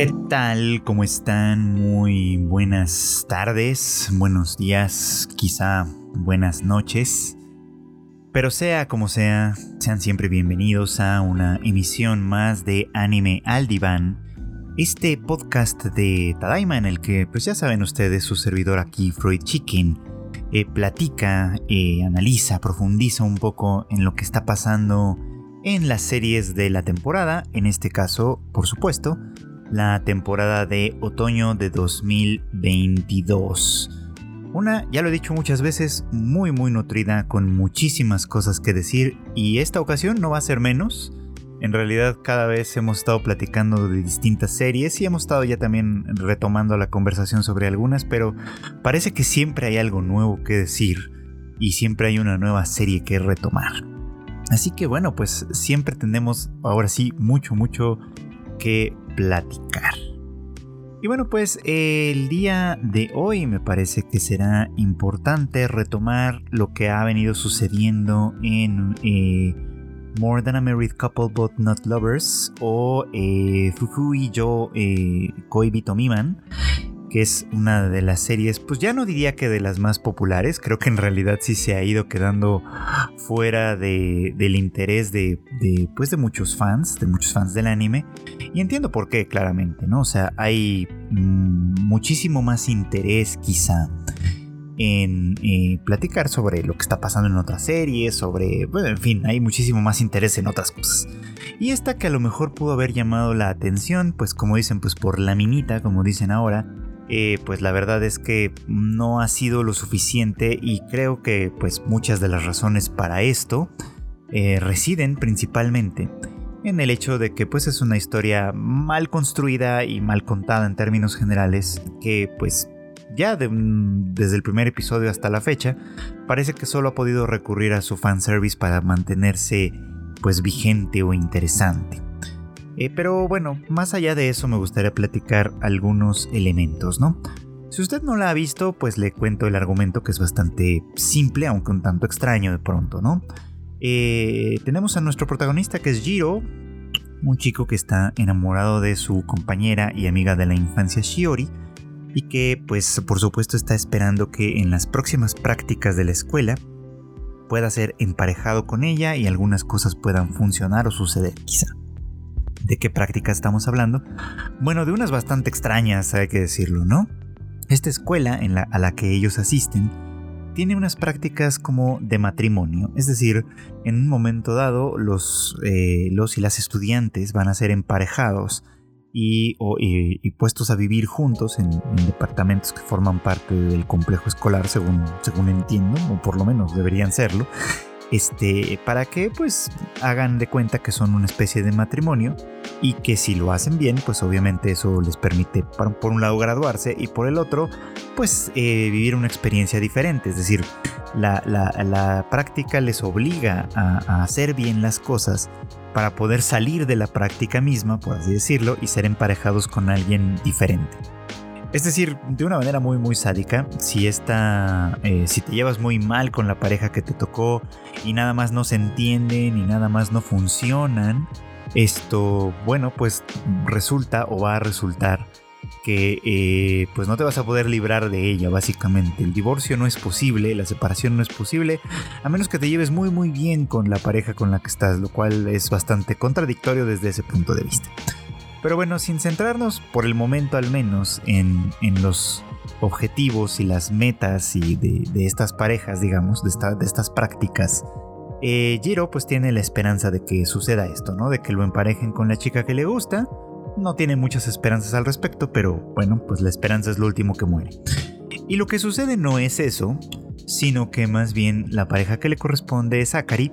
¿Qué tal? ¿Cómo están? Muy buenas tardes, buenos días, quizá buenas noches. Pero sea como sea, sean siempre bienvenidos a una emisión más de Anime al Diván, este podcast de Tadaima en el que, pues ya saben ustedes, su servidor aquí, Freud Chicken, eh, platica, eh, analiza, profundiza un poco en lo que está pasando en las series de la temporada, en este caso, por supuesto, la temporada de otoño de 2022. Una, ya lo he dicho muchas veces, muy muy nutrida, con muchísimas cosas que decir y esta ocasión no va a ser menos. En realidad cada vez hemos estado platicando de distintas series y hemos estado ya también retomando la conversación sobre algunas, pero parece que siempre hay algo nuevo que decir y siempre hay una nueva serie que retomar. Así que bueno, pues siempre tenemos ahora sí mucho, mucho platicar. Y bueno, pues el día de hoy me parece que será importante retomar lo que ha venido sucediendo en eh, More Than a Married Couple But Not Lovers o eh, Fufu y yo eh, Koibito Miman que es una de las series, pues ya no diría que de las más populares, creo que en realidad sí se ha ido quedando fuera del interés de, pues de muchos fans, de muchos fans del anime, y entiendo por qué claramente, ¿no? O sea, hay mm, muchísimo más interés quizá en eh, platicar sobre lo que está pasando en otras series, sobre, bueno, en fin, hay muchísimo más interés en otras cosas. Y esta que a lo mejor pudo haber llamado la atención, pues como dicen, pues por la minita, como dicen ahora, eh, pues la verdad es que no ha sido lo suficiente y creo que pues muchas de las razones para esto eh, residen principalmente en el hecho de que pues es una historia mal construida y mal contada en términos generales que pues ya desde el primer episodio hasta la fecha parece que solo ha podido recurrir a su fanservice para mantenerse pues vigente o interesante. Eh, pero bueno, más allá de eso me gustaría platicar algunos elementos, ¿no? Si usted no la ha visto, pues le cuento el argumento que es bastante simple, aunque un tanto extraño de pronto, ¿no? Eh, tenemos a nuestro protagonista que es Jiro, un chico que está enamorado de su compañera y amiga de la infancia Shiori, y que pues por supuesto está esperando que en las próximas prácticas de la escuela pueda ser emparejado con ella y algunas cosas puedan funcionar o suceder quizá. ¿De qué práctica estamos hablando? Bueno, de unas bastante extrañas, hay que decirlo, ¿no? Esta escuela a la que ellos asisten tiene unas prácticas como de matrimonio, es decir, en un momento dado los, eh, los y las estudiantes van a ser emparejados y, puestos a vivir juntos en, en, departamentos que forman parte del complejo escolar, según, según entiendo, o por lo menos deberían serlo, este, para que pues hagan de cuenta que son una especie de matrimonio y que si lo hacen bien, pues obviamente eso les permite por un lado graduarse y por el otro pues eh, vivir una experiencia diferente, es decir, la, práctica les obliga a hacer bien las cosas para poder salir de la práctica misma, por así decirlo, y ser emparejados con alguien diferente. Es decir, de una manera muy muy sádica, si esta, eh, si te llevas muy mal con la pareja que te tocó y nada más no se entienden y nada más no funcionan, esto, bueno, pues resulta o va a resultar que eh, pues no te vas a poder librar de ella básicamente. El divorcio no es posible, la separación no es posible, a menos que te lleves muy muy bien con la pareja con la que estás, lo cual es bastante contradictorio desde ese punto de vista. Pero bueno, sin centrarnos por el momento al menos en, los objetivos y las metas y de, estas parejas, digamos, de, de estas prácticas, eh, Jiro pues tiene la esperanza de que suceda esto, ¿no? De que lo emparejen con la chica que le gusta. No tiene muchas esperanzas al respecto, pero bueno, pues la esperanza es lo último que muere. Y lo que sucede no es eso, sino que más bien la pareja que le corresponde es Akari,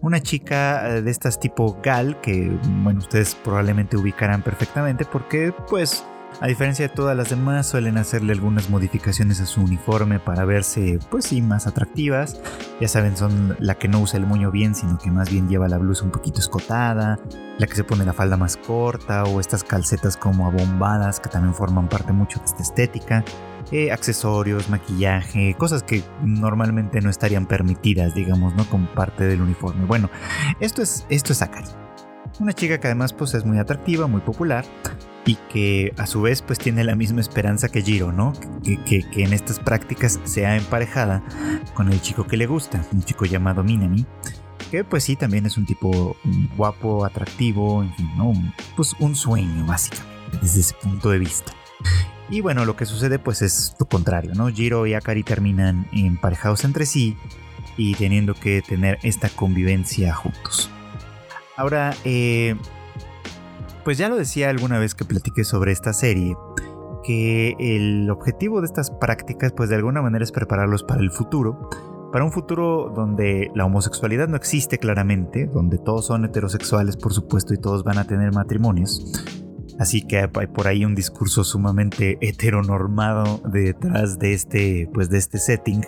una chica eh, de estas tipo Gal, que bueno, ustedes probablemente ubicarán perfectamente porque pues a diferencia de todas las demás, suelen hacerle algunas modificaciones a su uniforme para verse, pues sí, más atractivas. Ya saben, son la que no usa el moño bien, sino que más bien lleva la blusa un poquito escotada, la que se pone la falda más corta, o estas calcetas como abombadas, que también forman parte mucho de esta estética. Eh, accesorios, maquillaje, cosas que normalmente no estarían permitidas, digamos, ¿no? Como parte del uniforme. Bueno, esto es, esto es Akari. Una chica que además pues, es muy atractiva, muy popular y que a su vez pues tiene la misma esperanza que Jiro, ¿no? Que, en estas prácticas sea emparejada con el chico que le gusta, un chico llamado Minami, que pues sí también es un tipo guapo, atractivo, en fin, ¿no? Pues un sueño básicamente desde ese punto de vista. Y bueno, lo que sucede pues es lo contrario, ¿no? Jiro y Akari terminan emparejados entre sí y teniendo que tener esta convivencia juntos. Ahora, eh, pues ya lo decía alguna vez que platiqué sobre esta serie, que el objetivo de estas prácticas pues de alguna manera es prepararlos para el futuro, para un futuro donde la homosexualidad no existe claramente, donde todos son heterosexuales por supuesto y todos van a tener matrimonios. Así que hay por ahí un discurso sumamente heteronormado detrás de este, pues de este setting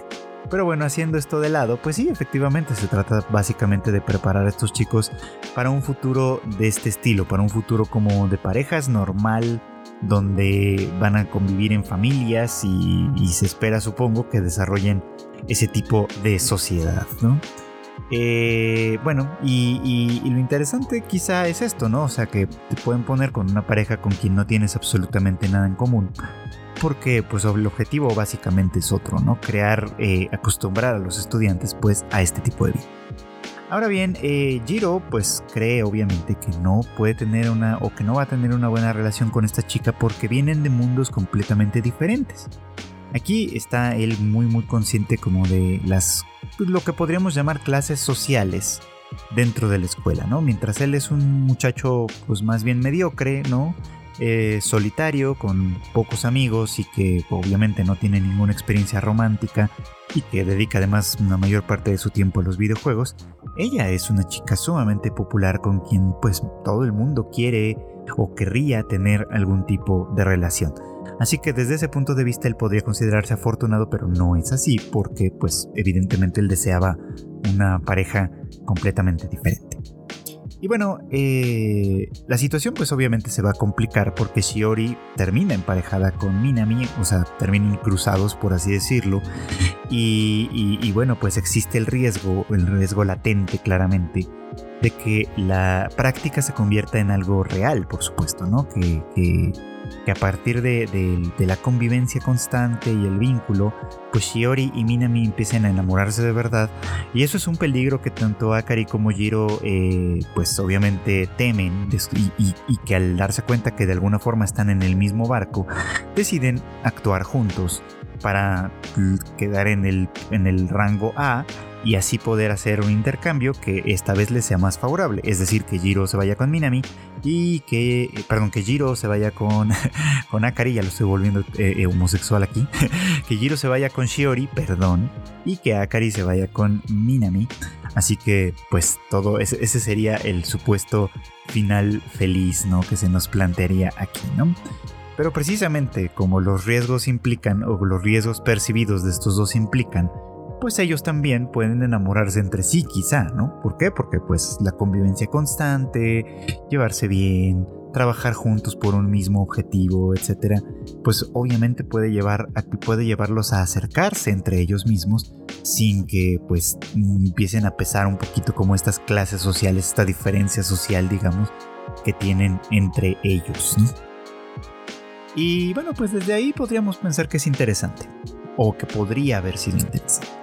pero bueno, haciendo esto de lado, pues sí, efectivamente se trata básicamente de preparar a estos chicos para un futuro de este estilo, para un futuro como de parejas normal, donde van a convivir en familias y, se espera, supongo, que desarrollen ese tipo de sociedad, ¿no? Eh, bueno, y, lo interesante quizá es esto, ¿no? O sea, que te pueden poner con una pareja con quien no tienes absolutamente nada en común, porque pues el objetivo básicamente es otro, ¿no? Crear, eh, acostumbrar a los estudiantes pues a este tipo de vida. Ahora bien, eh, Jiro pues cree obviamente que no puede tener una o que no va a tener una buena relación con esta chica porque vienen de mundos completamente diferentes. Aquí está él muy muy consciente como de las lo que podríamos llamar clases sociales dentro de la escuela, ¿no? Mientras él es un muchacho pues más bien mediocre, ¿no? Eh, solitario, con pocos amigos y que obviamente no tiene ninguna experiencia romántica y que dedica además una mayor parte de su tiempo a los videojuegos, ella es una chica sumamente popular con quien pues todo el mundo quiere o querría tener algún tipo de relación. Así que desde ese punto de vista él podría considerarse afortunado, pero no es así porque pues evidentemente él deseaba una pareja completamente diferente. Y bueno, eh, la situación pues obviamente se va a complicar porque Shiori termina emparejada con Minami, o sea, terminan cruzados por así decirlo. Y, bueno, pues existe el riesgo, el riesgo latente claramente, de que la práctica se convierta en algo real, por supuesto, ¿no? que que a partir de, la convivencia constante y el vínculo, pues Shiori y Minami empiecen a enamorarse de verdad. Y eso es un peligro que tanto Akari como Jiro, eh, pues obviamente temen y, y, que al darse cuenta que de alguna forma están en el mismo barco, deciden actuar juntos para quedar en el, en el rango A y así poder hacer un intercambio que esta vez les sea más favorable. Es decir, que Jiro se vaya con Minami y que, eh, perdón, que Jiro se vaya con, con Akari, ya lo estoy volviendo eh, eh, homosexual aquí, que Jiro se vaya con Shiori, perdón, y que Akari se vaya con Minami. Así que, pues todo, ese, ese sería el supuesto final feliz, ¿no? Que se nos plantearía aquí, ¿no? Pero precisamente como los riesgos implican, o los riesgos percibidos de estos dos implican, pues ellos también pueden enamorarse entre sí quizá, ¿no? ¿Por qué? Porque pues la convivencia constante, llevarse bien, trabajar juntos por un mismo objetivo, etcétera, pues obviamente puede llevar a, puede llevarlos a acercarse entre ellos mismos sin que pues empiecen a pesar un poquito como estas clases sociales, esta diferencia social, digamos, que tienen entre ellos. Y bueno, pues desde ahí podríamos pensar que es interesante o que podría haber sido interesante.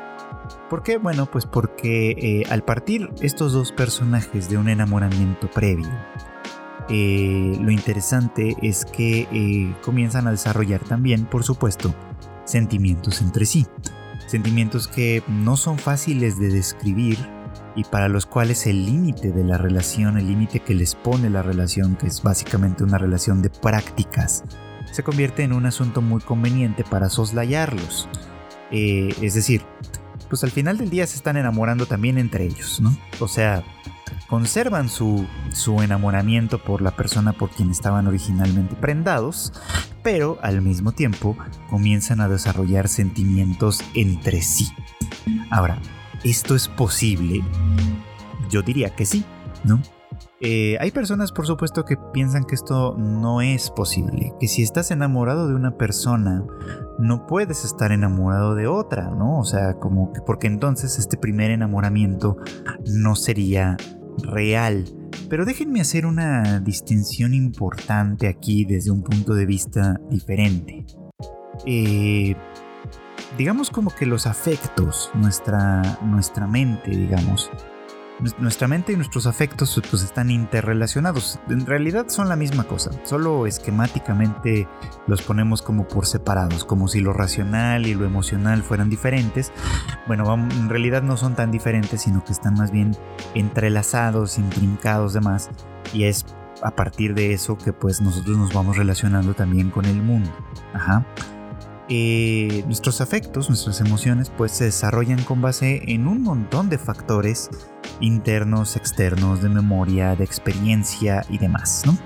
¿Por qué? Bueno, pues porque eh, al partir estos dos personajes de un enamoramiento previo, eh, lo interesante es que eh, comienzan a desarrollar también, por supuesto, sentimientos entre sí. Sentimientos que no son fáciles de describir y para los cuales el límite de la relación, el límite que les pone la relación, que es básicamente una relación de prácticas, se convierte en un asunto muy conveniente para soslayarlos. es decir, pues al final del día se están enamorando también entre ellos, ¿no? O sea, conservan su, su enamoramiento por la persona por quien estaban originalmente prendados, pero al mismo tiempo comienzan a desarrollar sentimientos entre sí. Ahora, ¿esto es posible? Yo diría que sí, ¿no? Eh, hay personas, por supuesto, que piensan que esto no es posible, que si estás enamorado de una persona, no puedes estar enamorado de otra, ¿no? O sea, como que porque entonces este primer enamoramiento no sería real. Pero déjenme hacer una distinción importante aquí desde un punto de vista diferente. Eh, digamos como que los afectos, nuestra, nuestra mente, digamos, nuestra mente y nuestros afectos pues están interrelacionados. En realidad son la misma cosa, solo esquemáticamente los ponemos como por separados, como si lo racional y lo emocional fueran diferentes. Bueno, en realidad no son tan diferentes, sino que están más bien entrelazados, intrincados demás, y es a partir de eso que pues nosotros nos vamos relacionando también con el mundo. Ajá. Eh, nuestros afectos, nuestras emociones, pues se desarrollan con base en un montón de factores internos, externos, de memoria, de experiencia y demás, ¿no?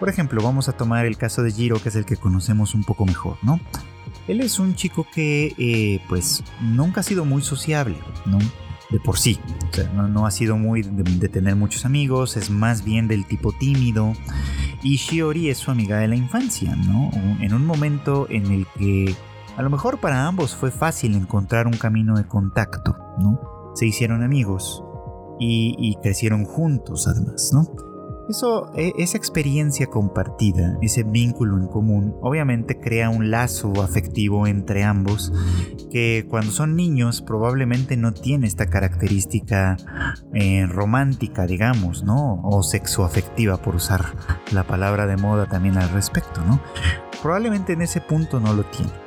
Por ejemplo, vamos a tomar el caso de Jiro, que es el que conocemos un poco mejor, ¿no? Él es un chico que, eh, pues, nunca ha sido muy sociable, ¿no? De por sí. O sea, no, ha sido muy de, tener muchos amigos, es más bien del tipo tímido. Y Shiori es su amiga de la infancia, ¿no? En un momento en el que a lo mejor para ambos fue fácil encontrar un camino de contacto, ¿no? Se hicieron amigos y, crecieron juntos además, ¿no? E, esa experiencia compartida, ese vínculo en común, obviamente crea un lazo afectivo entre ambos que cuando son niños probablemente no tiene esta característica eh, romántica, digamos, ¿no? O sexoafectiva, por usar la palabra de moda también al respecto, ¿no? Probablemente en ese punto no lo tiene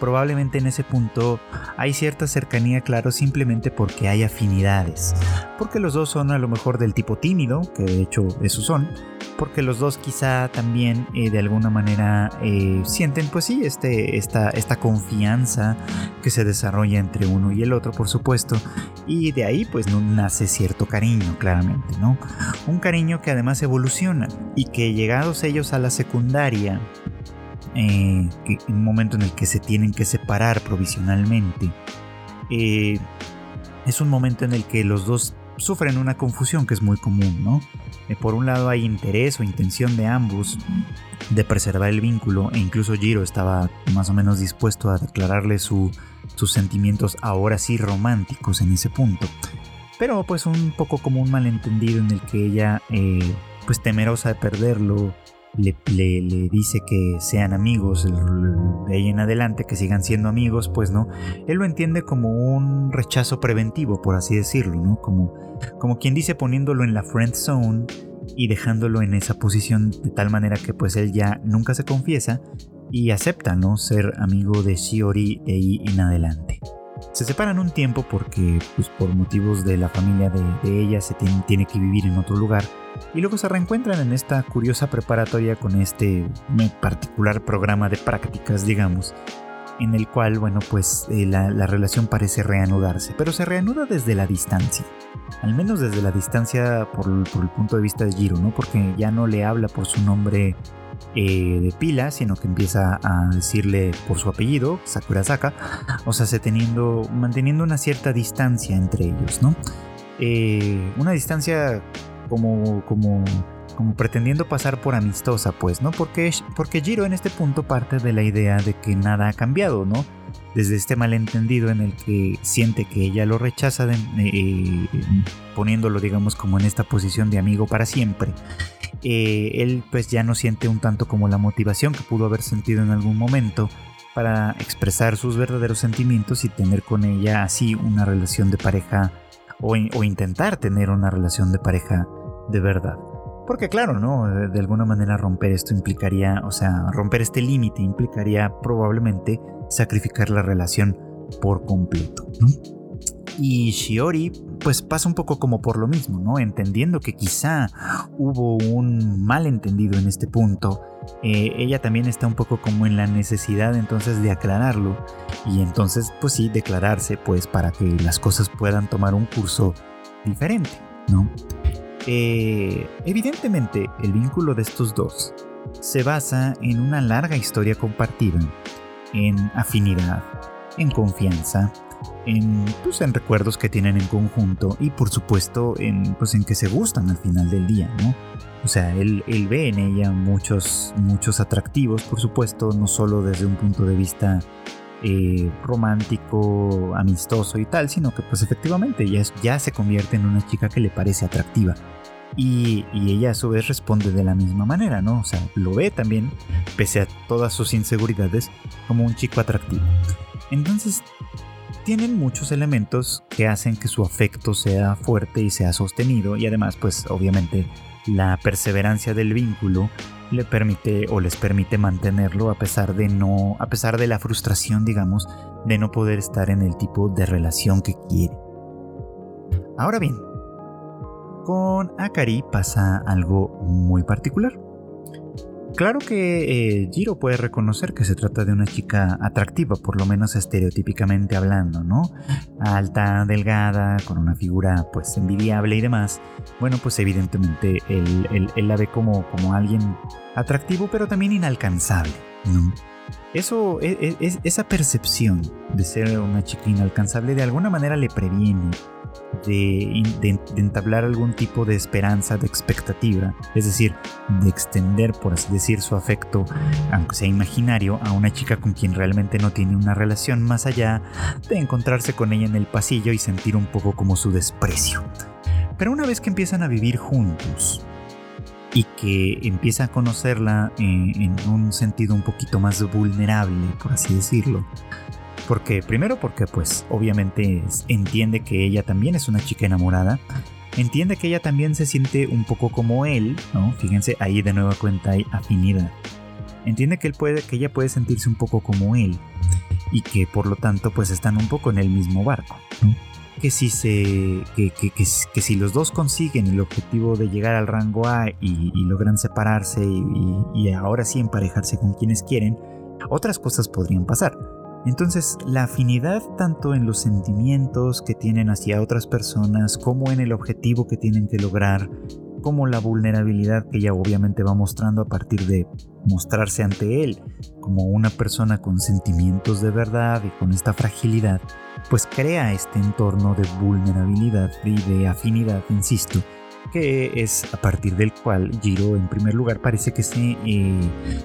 probablemente en ese punto hay cierta cercanía, claro, simplemente porque hay afinidades. Porque los dos son a lo mejor del tipo tímido, que de hecho esos son, porque los dos quizá también eh, de alguna manera eh, sienten pues sí este, esta, esta confianza que se desarrolla entre uno y el otro por supuesto. Y de ahí pues nace cierto cariño claramente no un cariño que además evoluciona y que llegados ellos a la secundaria eh, un momento en el que se tienen que separar provisionalmente, eh, es un momento en el que los dos sufren una confusión que es muy común, ¿no? Eh, por un lado hay interés o intención de ambos de preservar el vínculo e incluso Jiro estaba más o menos dispuesto a declararle sus sentimientos ahora sí románticos en ese punto. Pero pues un poco como un malentendido en el que ella, pues temerosa de perderlo, le, dice que sean amigos de ahí en adelante, que sigan siendo amigos, pues no, él lo entiende como un rechazo preventivo, por así decirlo, ¿no? Como, como quien dice poniéndolo en la friend zone y dejándolo en esa posición de tal manera que pues él ya nunca se confiesa y acepta, ¿no? Ser amigo de Shiori de ahí en adelante. Se separan un tiempo porque, pues, por motivos de la familia de, ella, se tiene, tiene, que vivir en otro lugar. Y luego se reencuentran en esta curiosa preparatoria con este particular programa de prácticas, digamos, en el cual, bueno, pues eh, la, relación parece reanudarse, pero se reanuda desde la distancia. Al menos desde la distancia por, por el punto de vista de Jiro, ¿no? Porque ya no le habla por su nombre eh, de pila, sino que empieza a decirle por su apellido, Sakurasaka, o sea, se teniendo, manteniendo una cierta distancia entre ellos, ¿no? Eh, una distancia como, como, como pretendiendo pasar por amistosa, pues, ¿no? Porque, porque Jiro en este punto parte de la idea de que nada ha cambiado, ¿no? Desde este malentendido en el que siente que ella lo rechaza, eh, poniéndolo, digamos, como en esta posición de amigo para siempre. Eh, él pues ya no siente un tanto como la motivación que pudo haber sentido en algún momento para expresar sus verdaderos sentimientos y tener con ella así una relación de pareja o, intentar tener una relación de pareja de verdad. Porque claro, ¿no? De, alguna manera romper esto implicaría, o sea, romper este límite implicaría probablemente sacrificar la relación por completo. Y Shiori pues pasa un poco como por lo mismo, ¿no? Entendiendo que quizá hubo un malentendido en este punto, eh, ella también está un poco como en la necesidad entonces de aclararlo y entonces pues sí declararse pues para que las cosas puedan tomar un curso diferente, ¿no? Eh, evidentemente el vínculo de estos dos se basa en una larga historia compartida, en afinidad, en confianza, en, pues, en recuerdos que tienen en conjunto y por supuesto en, pues, en que se gustan al final del día, ¿no? O sea, él, él, ve en ella muchos, muchos atractivos, por supuesto, no solo desde un punto de vista eh, romántico, amistoso y tal, sino que pues efectivamente ya, ya se convierte en una chica que le parece atractiva. Y, ella a su vez responde de la misma manera, ¿no? O sea, lo ve también, pese a todas sus inseguridades, como un chico atractivo. Entonces, tienen muchos elementos que hacen que su afecto sea fuerte y sea sostenido y además, pues obviamente, la perseverancia del vínculo le permite o les permite mantenerlo a pesar de no, a pesar de la frustración, digamos, de no poder estar en el tipo de relación que quiere. Ahora bien, con Akari pasa algo muy particular. Claro que eh, Jiro puede reconocer que se trata de una chica atractiva, por lo menos estereotípicamente hablando, ¿no? Alta, delgada, con una figura pues envidiable y demás. Bueno, pues evidentemente él, la ve como, como alguien atractivo, pero también inalcanzable, ¿no? Eso, e, e, esa percepción de ser una chica inalcanzable de alguna manera le previene de, entablar algún tipo de esperanza, de expectativa, es decir, de extender, por así decir, su afecto, aunque sea imaginario, a una chica con quien realmente no tiene una relación más allá de encontrarse con ella en el pasillo y sentir un poco como su desprecio. Pero una vez que empiezan a vivir juntos, y que empieza a conocerla eh, en, un sentido un poquito más vulnerable, por así decirlo, porque, primero porque pues obviamente entiende que ella también es una chica enamorada. Entiende que ella también se siente un poco como él, ¿no? Fíjense, ahí de nueva cuenta hay afinidad. Entiende que, él puede, que ella puede sentirse un poco como él y que por lo tanto pues están un poco en el mismo barco, Que si, se, que, que, si los dos consiguen el objetivo de llegar al rango A y, logran separarse y ahora sí emparejarse con quienes quieren, otras cosas podrían pasar. Entonces, la afinidad tanto en los sentimientos que tienen hacia otras personas como en el objetivo que tienen que lograr, como la vulnerabilidad que ella obviamente va mostrando a partir de mostrarse ante él como una persona con sentimientos de verdad y con esta fragilidad, pues crea este entorno de vulnerabilidad y de afinidad, insisto, que es a partir del cual Giro en primer lugar parece que se, eh,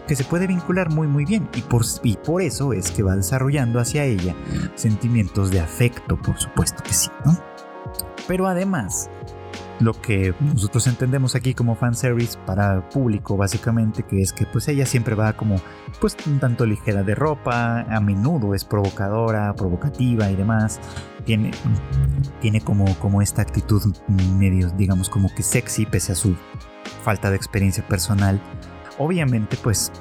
que se puede vincular muy muy bien y por, y por eso es que va desarrollando hacia ella sentimientos de afecto, por supuesto que sí, ¿no? Pero además, lo que nosotros entendemos aquí como fanservice para público básicamente que es que pues ella siempre va como pues un tanto ligera de ropa a menudo es provocadora provocativa y demás. Tiene, tiene como, como esta actitud medio digamos como que sexy pese a su falta de experiencia personal. Obviamente pues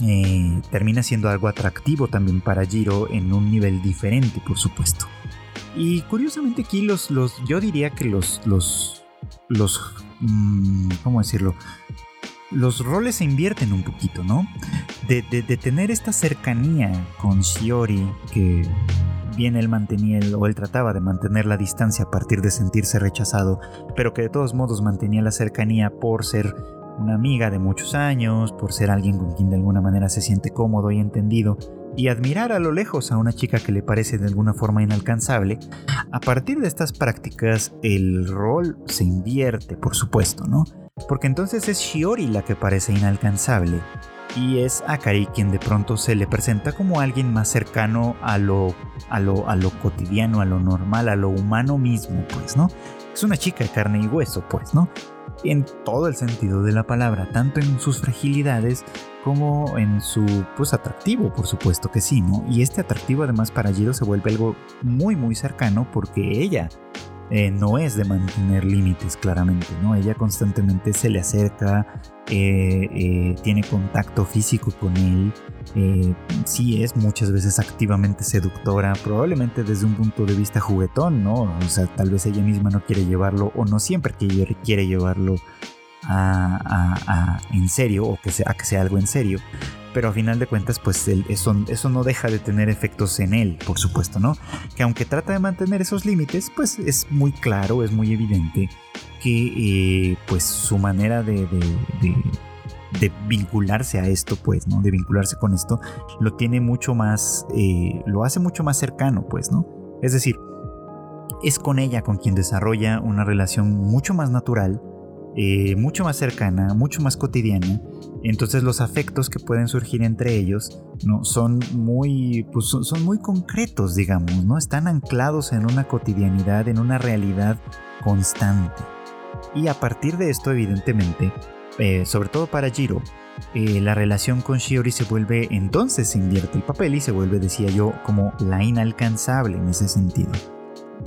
eh, termina siendo algo atractivo también para Jiro en un nivel diferente por supuesto. Y curiosamente aquí los, los yo diría que los, los los, mm, ¿cómo decirlo? Los roles se invierten un poquito, ¿no? De, tener esta cercanía con Shiori, que bien él mantenía, o él trataba de mantener la distancia a partir de sentirse rechazado, pero que de todos modos mantenía la cercanía por ser una amiga de muchos años, por ser alguien con quien de alguna manera se siente cómodo y entendido, y admirar a lo lejos a una chica que le parece de alguna forma inalcanzable, a partir de estas prácticas el rol se invierte, por supuesto, ¿no? Porque entonces es Shiori la que parece inalcanzable y es Akari quien de pronto se le presenta como alguien más cercano a lo, a lo, a lo cotidiano, a lo normal, a lo humano mismo, pues, ¿no? Es una chica de carne y hueso, pues, ¿no? En todo el sentido de la palabra, tanto en sus fragilidades como en su pues atractivo, por supuesto que sí, ¿no? Y este atractivo además para Jiro se vuelve algo muy muy cercano porque ella eh, no es de mantener límites claramente, ¿no? Ella constantemente se le acerca, eh, eh, tiene contacto físico con él, sí es muchas veces activamente seductora, probablemente desde un punto de vista juguetón, ¿no? O sea, tal vez ella misma no quiere llevarlo o no siempre quiere llevarlo a, en serio o que sea, que sea algo en serio. Pero a final de cuentas, pues eso, eso no deja de tener efectos en él, por supuesto, ¿no? Que aunque trata de mantener esos límites, pues es muy claro, es muy evidente que eh, pues su manera de, vincularse a esto, pues, ¿no? De vincularse con esto, lo tiene mucho más, eh, lo hace mucho más cercano, pues, ¿no? Es decir, es con ella con quien desarrolla una relación mucho más natural, eh, mucho más cercana, mucho más cotidiana. Entonces los afectos que pueden surgir entre ellos ¿no? son, muy, pues, son, muy concretos, digamos, ¿no? Están anclados en una cotidianidad, en una realidad constante. Y a partir de esto, evidentemente, eh, sobre todo para Jiro, eh, la relación con Shiori se vuelve, entonces se invierte el papel y se vuelve, decía yo, como la inalcanzable en ese sentido.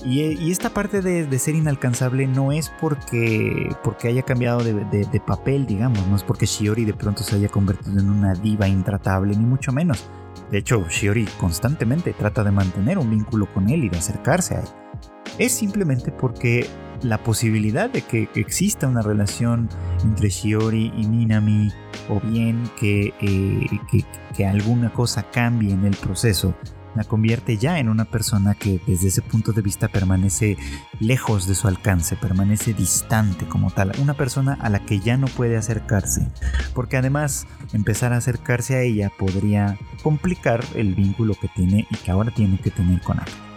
Y, esta parte de, ser inalcanzable no es porque, porque haya cambiado de, papel, digamos, no es porque Shiori de pronto se haya convertido en una diva intratable, ni mucho menos. De hecho, Shiori constantemente trata de mantener un vínculo con él y de acercarse a él. Es simplemente porque la posibilidad de que exista una relación entre Shiori y Minami o bien que, eh, que, alguna cosa cambie en el proceso la convierte ya en una persona que desde ese punto de vista permanece lejos de su alcance, permanece distante como tal, una persona a la que ya no puede acercarse, porque además empezar a acercarse a ella podría complicar el vínculo que tiene y que ahora tiene que tener con Aki.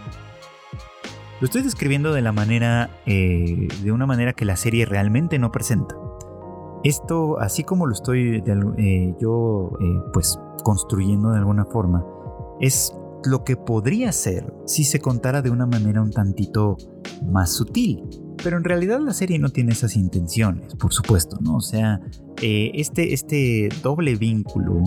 Lo estoy describiendo de la manera, eh, de una manera que la serie realmente no presenta. Esto, así como lo estoy eh, yo, eh, pues, construyendo de alguna forma, es lo que podría ser si se contara de una manera un tantito más sutil. Pero en realidad la serie no tiene esas intenciones, por supuesto, ¿no? O sea, eh, este, este doble vínculo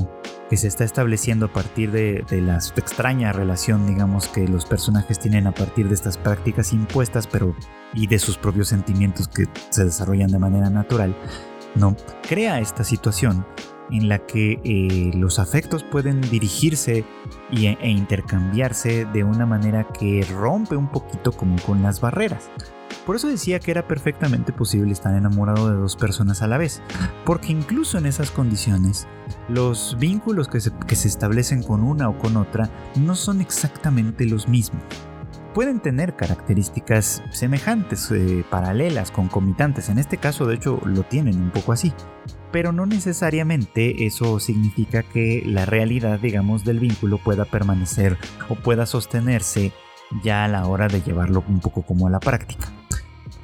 que se está estableciendo a partir de, la extraña relación, digamos, que los personajes tienen a partir de estas prácticas impuestas, pero y de sus propios sentimientos que se desarrollan de manera natural, ¿no? Crea esta situación en la que eh, los afectos pueden dirigirse e intercambiarse de una manera que rompe un poquito con las barreras. Por eso decía que era perfectamente posible estar enamorado de dos personas a la vez, porque incluso en esas condiciones, los vínculos que se, establecen con una o con otra no son exactamente los mismos. Pueden tener características semejantes, eh, paralelas, concomitantes, en este caso de hecho lo tienen un poco así, pero no necesariamente eso significa que la realidad, digamos, del vínculo pueda permanecer o pueda sostenerse ya a la hora de llevarlo un poco como a la práctica.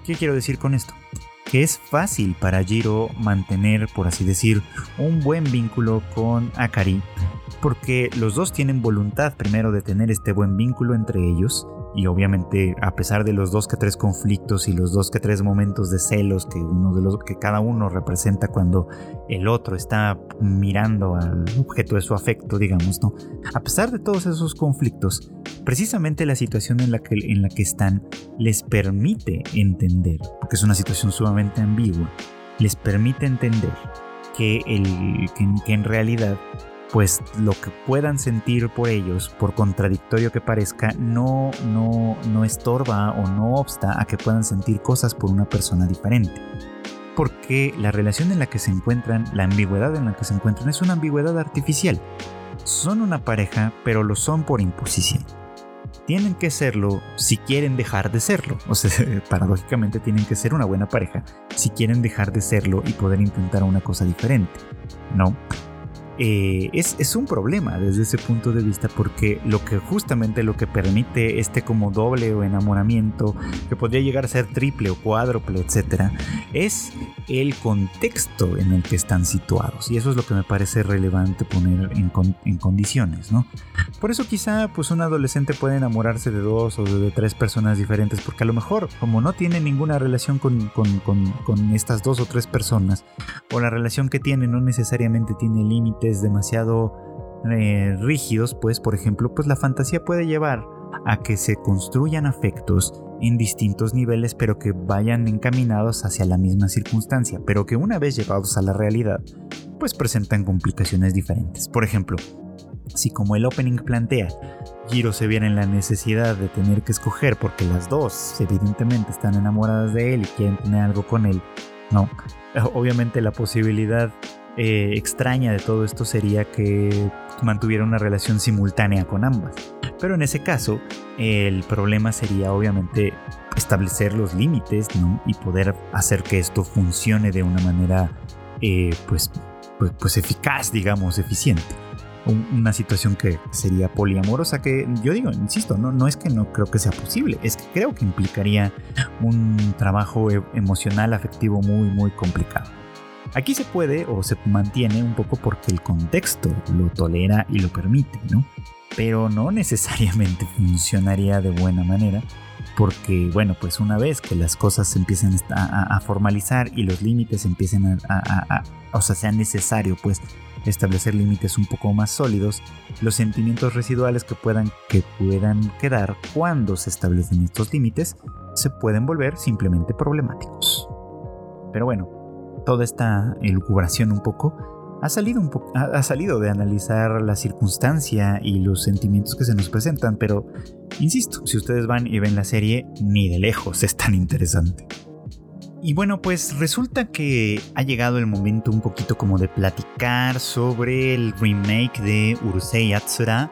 ¿Qué quiero decir con esto? Que es fácil para Jiro mantener, por así decir, un buen vínculo con Akari, porque los dos tienen voluntad primero de tener este buen vínculo entre ellos, y obviamente a pesar de los dos que tres conflictos y los dos que tres momentos de celos que uno de los que cada uno representa cuando el otro está mirando al objeto de su afecto digamos no a pesar de todos esos conflictos precisamente la situación en la que en la que están les permite entender porque es una situación sumamente ambigua les permite entender que, el, que en realidad pues lo que puedan sentir por ellos, por contradictorio que parezca, no, no, no estorba o no obsta a que puedan sentir cosas por una persona diferente. Porque la relación en la que se encuentran, la ambigüedad en la que se encuentran es una ambigüedad artificial. Son una pareja, pero lo son por imposición. Tienen que serlo si quieren dejar de serlo. O sea, paradójicamente tienen que ser una buena pareja si quieren dejar de serlo y poder intentar una cosa diferente. ¿No? Eh, es, un problema desde ese punto de vista porque lo que justamente lo que permite este como doble o enamoramiento que podría llegar a ser triple o cuádruple etcétera es el contexto en el que están situados. Y eso es lo que me parece relevante poner en, condiciones no por eso quizá pues un adolescente puede enamorarse de dos o de tres personas diferentes porque a lo mejor como no tiene ninguna relación con, con estas dos o tres personas o la relación que tiene no necesariamente tiene límites demasiado eh, rígidos, pues por ejemplo, pues la fantasía puede llevar a que se construyan afectos en distintos niveles, pero que vayan encaminados hacia la misma circunstancia, pero que una vez llevados a la realidad, pues presentan complicaciones diferentes. Por ejemplo, si como el opening plantea, Giro se viene en la necesidad de tener que escoger porque las dos evidentemente están enamoradas de él y quieren tener algo con él, no, obviamente la posibilidad eh, extraña de todo esto sería que mantuviera una relación simultánea con ambas. Pero en ese caso, el problema sería obviamente establecer los límites y poder hacer que esto funcione de una manera eh, pues, pues, pues, eficaz, digamos, eficiente. una situación que sería poliamorosa, que yo digo, insisto, no, no es que no creo que sea posible, es que creo que implicaría un trabajo e, emocional, afectivo muy, muy complicado. Aquí se puede o se mantiene un poco porque el contexto lo tolera y lo permite, ¿no? Pero no necesariamente funcionaría de buena manera porque bueno, pues una vez que las cosas se empiecen a, formalizar y los límites empiecen a, o sea, sea necesario pues establecer límites un poco más sólidos, los sentimientos residuales que puedan, que puedan quedar cuando se establecen estos límites se pueden volver simplemente problemáticos. Pero bueno, toda esta elucubración un poco ha salido, ha, salido de analizar la circunstancia y los sentimientos que se nos presentan, pero insisto, si ustedes van y ven la serie, ni de lejos es tan interesante. Y bueno, pues resulta que ha llegado el momento un poquito como de platicar sobre el remake de Urusei Yatsura,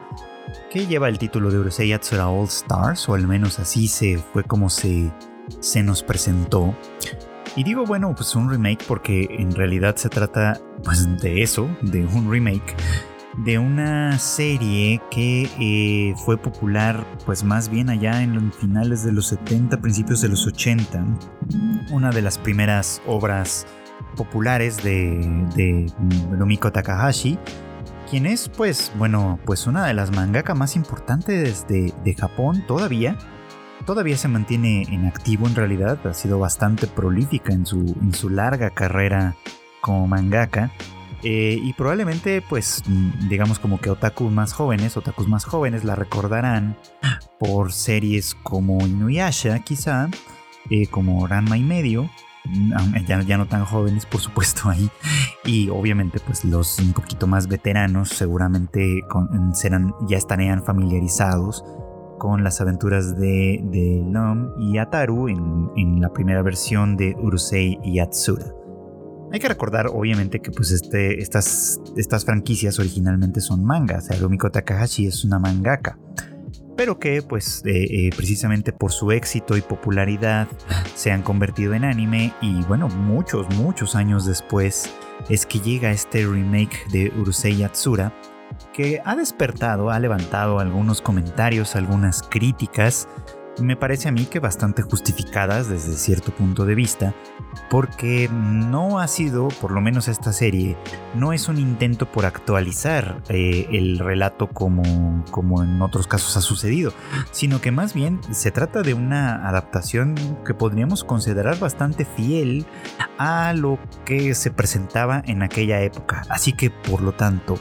que lleva el título de Urusei Yatsura All Stars, o al menos así se fue como se, se nos presentó. Y digo, bueno, pues un remake porque en realidad se trata pues de eso, de un remake de una serie que eh, fue popular pues más bien allá en los finales de los 70, principios de los 80. Una de las primeras obras populares de, de Takahashi, quien es pues bueno pues una de las mangaka más importantes de, de Japón todavía todavía se mantiene en activo en realidad, ha sido bastante prolífica en su, larga carrera como mangaka. Eh, y probablemente, pues, digamos como que otakus más jóvenes, otakus más jóvenes la recordarán por series como Inuyasha, quizá, eh, como Ranma y medio, mm, ya, ya, no tan jóvenes, por supuesto, ahí. Y obviamente, pues los un poquito más veteranos seguramente serán, ya estarían familiarizados con las aventuras de, de y Ataru en, la primera versión de Urusei Yatsura. Hay que recordar, obviamente, que pues este, estas, franquicias originalmente son mangas. Rumiko Takahashi es una mangaka. Pero que, pues, eh, eh, precisamente por su éxito y popularidad, se han convertido en anime. Y bueno, muchos, muchos años después, es que llega este remake de Urusei Yatsura que ha despertado, ha levantado algunos comentarios, algunas críticas, me parece a mí que bastante justificadas desde cierto punto de vista, porque no ha sido, por lo menos esta serie, no es un intento por actualizar eh, el relato como, como en otros casos ha sucedido, sino que más bien se trata de una adaptación que podríamos considerar bastante fiel a lo que se presentaba en aquella época. Así que, por lo tanto,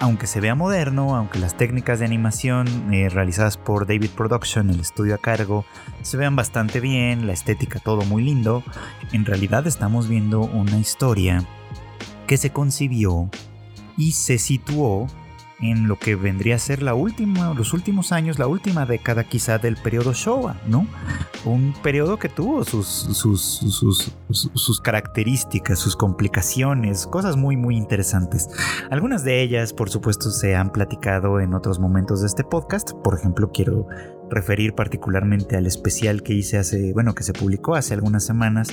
aunque se vea moderno, aunque las técnicas de animación eh, realizadas por David Production, el estudio a cargo, se vean bastante bien, la estética todo muy lindo, en realidad estamos viendo una historia que se concibió y se situó en lo que vendría a ser la última, los últimos años, la última década quizá del periodo Showa, ¿no? Un periodo que tuvo sus, sus, sus, sus, características, sus complicaciones, cosas muy, muy interesantes. Algunas de ellas, por supuesto, se han platicado en otros momentos de este podcast. Por ejemplo, quiero referir particularmente al especial que hice hace, bueno, que se publicó hace algunas semanas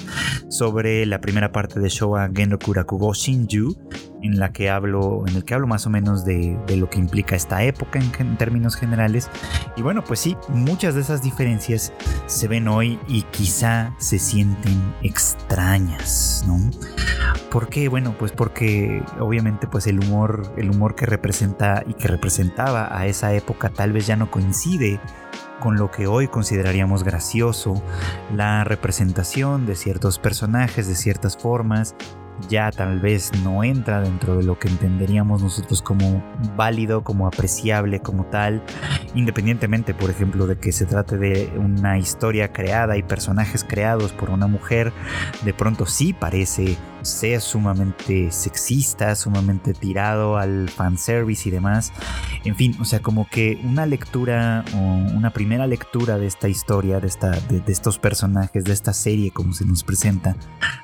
sobre la primera parte de Showa Gendo Kurakugo Shinju, en la que hablo, en el que hablo más o menos de, lo que implica esta época en, términos generales. Y bueno, pues sí, muchas de esas diferencias se ven hoy y quizá se sienten extrañas, ¿no? ¿Por qué? Bueno, pues porque obviamente pues el humor, el humor que representa y que representaba a esa época tal vez ya no coincide con lo que hoy consideraríamos gracioso, la representación de ciertos personajes de ciertas formas, ya tal vez no entra dentro de lo que entenderíamos nosotros como válido, como apreciable, como tal, independientemente, por ejemplo, de que se trate de una historia creada y personajes creados por una mujer, de pronto sí parece ser sumamente sexista, sumamente tirado al fanservice y demás. En fin, o sea, como que una lectura o una primera lectura de esta historia, de, esta, de estos personajes, de esta serie como se nos presenta,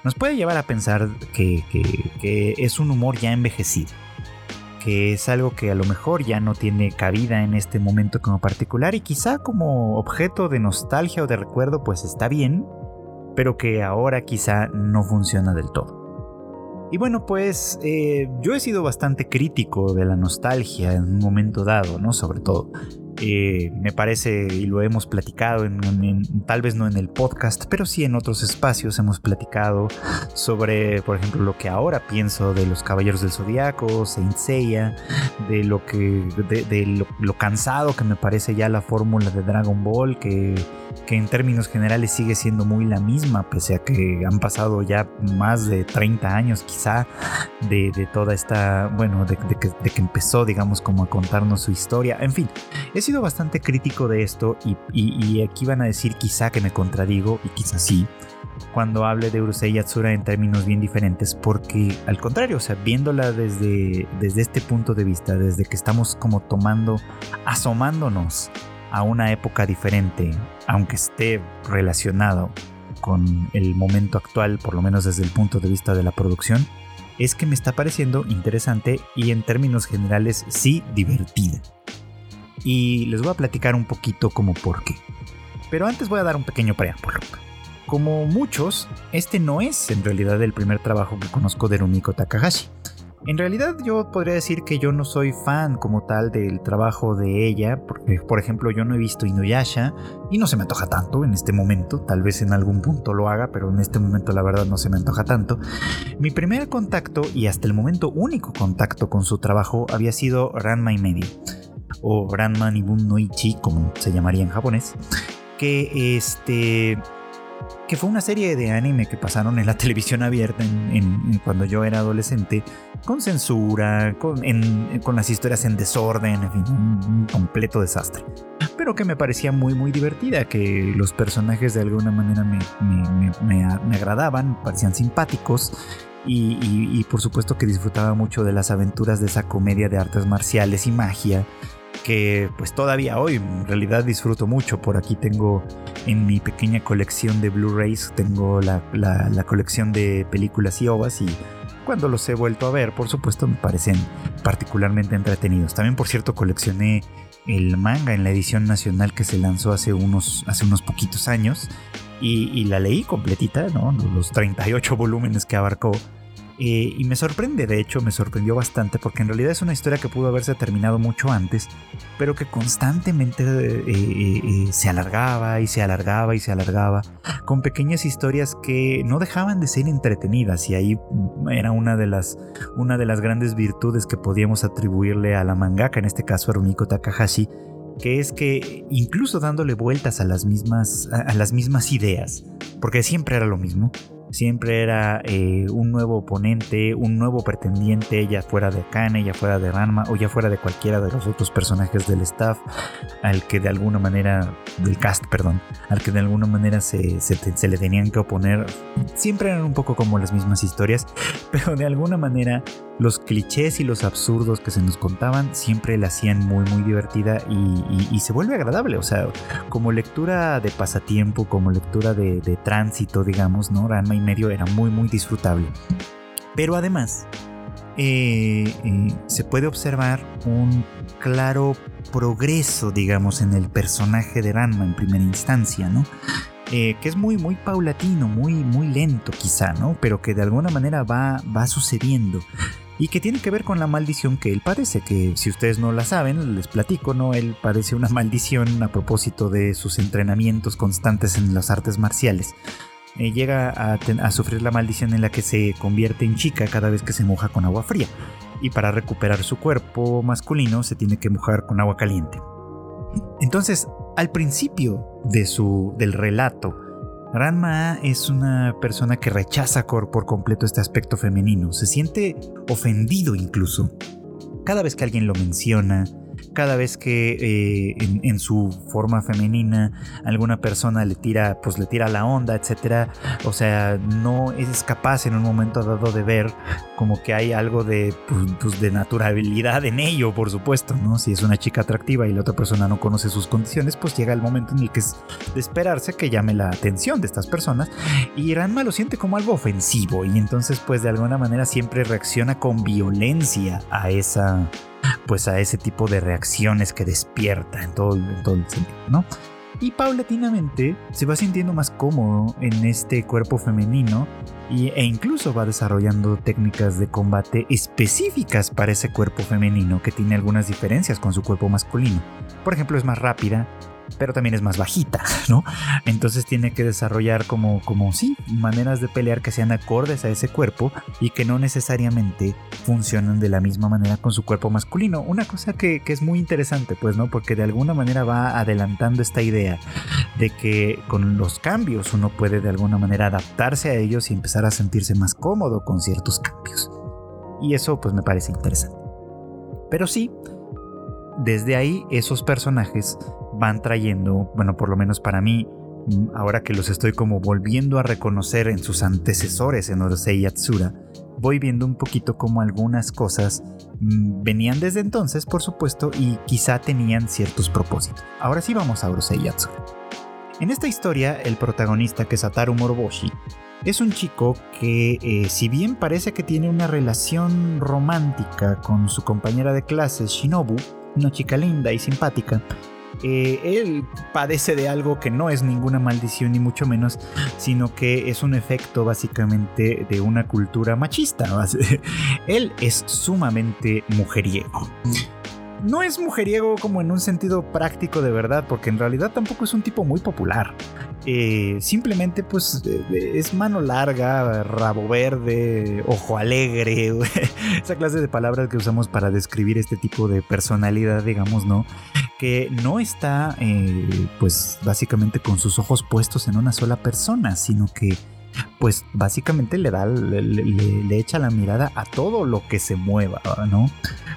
nos puede llevar a pensar que que, es un humor ya envejecido que es algo que a lo mejor ya no tiene cabida en este momento como particular y quizá como objeto de nostalgia o de recuerdo pues está bien, pero que ahora quizá no funciona del todo. Y bueno pues eh, yo he sido bastante crítico de la nostalgia en un momento dado, ¿no? Sobre todo Eh, me parece, y lo hemos platicado, en, tal vez no en el podcast, pero sí en otros espacios hemos platicado sobre, por ejemplo, lo que ahora pienso de los Caballeros del Zodiaco, Saint Seiya, de lo que, de, lo, cansado que me parece ya la fórmula de Dragon Ball, que, que en términos generales sigue siendo muy la misma, pese a que han pasado ya más de 30 años quizá de, toda esta, bueno, de, que, de empezó, digamos, como a contarnos su historia. En fin, he sido bastante crítico de esto y, aquí van a decir quizá que me contradigo y quizá sí cuando hable de Urusei Yatsura en términos bien diferentes porque al contrario, o sea, viéndola desde, desde este punto de vista, desde que estamos como tomando, asomándonos a una época diferente, aunque esté relacionado con el momento actual, por lo menos desde el punto de vista de la producción, es que me está pareciendo interesante y en términos generales sí divertida y les voy a platicar un poquito como por qué. Pero antes voy a dar un pequeño preámbulo. Como muchos, este no es en realidad el primer trabajo que conozco de Rumiko Takahashi. En realidad yo podría decir que yo no soy fan como tal del trabajo de ella, porque por ejemplo yo no he visto Inuyasha y no se me antoja tanto en este momento, tal vez en algún punto lo haga, pero en este momento la verdad no se me antoja tanto. Mi primer contacto y hasta el momento único contacto con su trabajo había sido Ranma y medio o Ranma Nibun no Ichi, como se llamaría en japonés, que este que fue una serie de anime que pasaron en la televisión abierta en, cuando yo era adolescente, con censura, con, con, las historias en desorden, en fin, un, completo desastre. Pero que me parecía muy, muy divertida, que los personajes de alguna manera me, me, me, me agradaban, parecían simpáticos. Y, y, por supuesto que disfrutaba mucho de las aventuras de esa comedia de artes marciales y magia que pues todavía hoy en realidad disfruto mucho. Por aquí tengo en mi pequeña colección de Blu-rays, tengo la, colección de películas y ovas y cuando los he vuelto a ver, por supuesto, me parecen particularmente entretenidos. También, por cierto, coleccioné el manga en la edición nacional que se lanzó hace unos, hace unos poquitos años y, y la leí completita, ¿no? Los 38 volúmenes que abarcó eh, y me sorprende, de hecho, me sorprendió bastante porque en realidad es una historia que pudo haberse terminado mucho antes, pero que constantemente eh, eh, se alargaba y se alargaba y se alargaba, con pequeñas historias que no dejaban de ser entretenidas y ahí era una de las, una de las grandes virtudes que podíamos atribuirle a la mangaka, en este caso a Rumiko Takahashi, que es que incluso dándole vueltas a las mismas, a las mismas ideas, porque siempre era lo mismo, Siempre era eh, un nuevo oponente, un nuevo pretendiente, ya fuera de Akane, ya fuera de Ranma o ya fuera de cualquiera de los otros personajes del staff, al que de alguna manera, del cast, perdón, al que de alguna manera se, se le tenían que oponer. Siempre eran un poco como las mismas historias, pero de alguna manera los clichés y los absurdos que se nos contaban siempre la hacían muy muy divertida y, se vuelve agradable, o sea, como lectura de pasatiempo, como lectura de, tránsito, digamos, ¿no? Ranma y medio era muy muy disfrutable. Pero además, eh, eh, se puede observar un claro progreso, digamos, en el personaje de Ranma en primera instancia, ¿no? Eh, que es muy, muy paulatino, muy, muy lento quizá, ¿no? Pero que de alguna manera va, va sucediendo y que tiene que ver con la maldición que él padece, que si ustedes no la saben, les platico, ¿no? Él padece una maldición a propósito de sus entrenamientos constantes en las artes marciales. Eh, llega a, sufrir la maldición en la que se convierte en chica cada vez que se moja con agua fría. Y para recuperar su cuerpo masculino se tiene que mojar con agua caliente. Entonces, al principio de su, del relato, Ranma es una persona que rechaza por completo este aspecto femenino, se siente ofendido incluso. Cada vez que alguien lo menciona, cada vez que eh, en, su forma femenina alguna persona le tira, pues le tira la onda, etcétera. O sea, no es capaz en un momento dado de ver como que hay algo de, pues, pues, de naturalidad en ello, por supuesto, ¿no? Si es una chica atractiva y la otra persona no conoce sus condiciones, pues llega el momento en el que es de esperarse que llame la atención de estas personas. Y Ranma lo siente como algo ofensivo y entonces pues de alguna manera siempre reacciona con violencia a esa pues a ese tipo de reacciones que despierta en todo, el sentido, ¿no? y paulatinamente se va sintiendo más cómodo en este cuerpo femenino e incluso va desarrollando técnicas de combate específicas para ese cuerpo femenino que tiene algunas diferencias con su cuerpo masculino. Por ejemplo, es más rápida, pero también es más bajita, ¿no? Entonces tiene que desarrollar como, como sí, maneras de pelear que sean acordes a ese cuerpo y que no necesariamente funcionan de la misma manera con su cuerpo masculino. Una cosa que, que es muy interesante, pues, ¿no? Porque de alguna manera va adelantando esta idea de que con los cambios uno puede de alguna manera adaptarse a ellos y empezar a sentirse más cómodo con ciertos cambios. Y eso pues me parece interesante. Pero sí, desde ahí esos personajes van trayendo, bueno, por lo menos para mí, mm, ahora que los estoy como volviendo a reconocer en sus antecesores en Orosei Yatsura, voy viendo un poquito como algunas cosas mm, venían desde entonces, por supuesto, y quizá tenían ciertos propósitos. Ahora sí vamos a Orosei Yatsura. En esta historia, el protagonista, que es Ataru Moroboshi, es un chico que, eh, si bien parece que tiene una relación romántica con su compañera de clase, Shinobu, una chica linda y simpática, eh, él padece de algo que no es ninguna maldición ni mucho menos, sino que es un efecto básicamente de una cultura machista. él es sumamente mujeriego no es mujeriego como en un sentido práctico de verdad, porque en realidad tampoco es un tipo muy popular. Eh, simplemente pues es mano larga, rabo verde, ojo alegre, esa clase de palabras que usamos para describir este tipo de personalidad, digamos, ¿no? Que no está eh, pues básicamente con sus ojos puestos en una sola persona, sino que pues básicamente le da, le, echa la mirada a todo lo que se mueva, ¿no?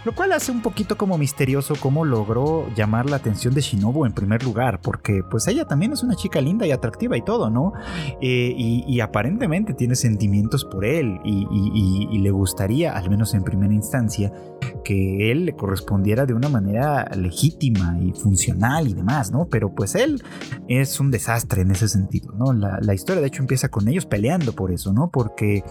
Lo cual hace un poquito como misterioso cómo logró llamar la atención de Shinobu en primer lugar, porque pues ella también es una chica linda y atractiva y todo, ¿no? Eh, y, aparentemente tiene sentimientos por él y, y le gustaría, al menos en primera instancia, que él le correspondiera de una manera legítima y funcional y demás, ¿no? Pero pues él es un desastre en ese sentido, ¿no? La, historia de hecho empieza con ellos peleando por eso, ¿no? Porque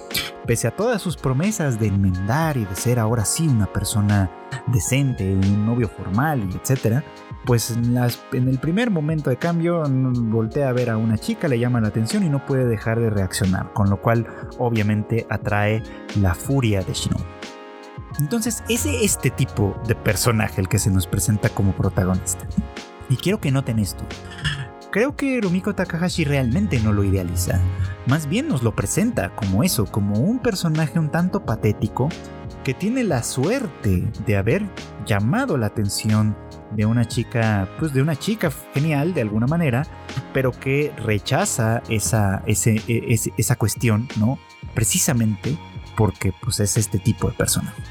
pese a todas sus promesas de enmendar y de ser ahora sí una persona decente, un novio formal y etcétera, pues en, el primer momento de cambio voltea a ver a una chica, le llama la atención y no puede dejar de reaccionar, con lo cual obviamente atrae la furia de Shinobu. Entonces es este tipo de personaje el que se nos presenta como protagonista. Y quiero que noten esto. Creo que Rumiko Takahashi realmente no lo idealiza. Más bien nos lo presenta como eso, como un personaje un tanto patético que tiene la suerte de haber llamado la atención de una chica, pues de una chica genial de alguna manera, pero que rechaza esa, e, esa cuestión, ¿no? Precisamente porque pues es este tipo de personaje.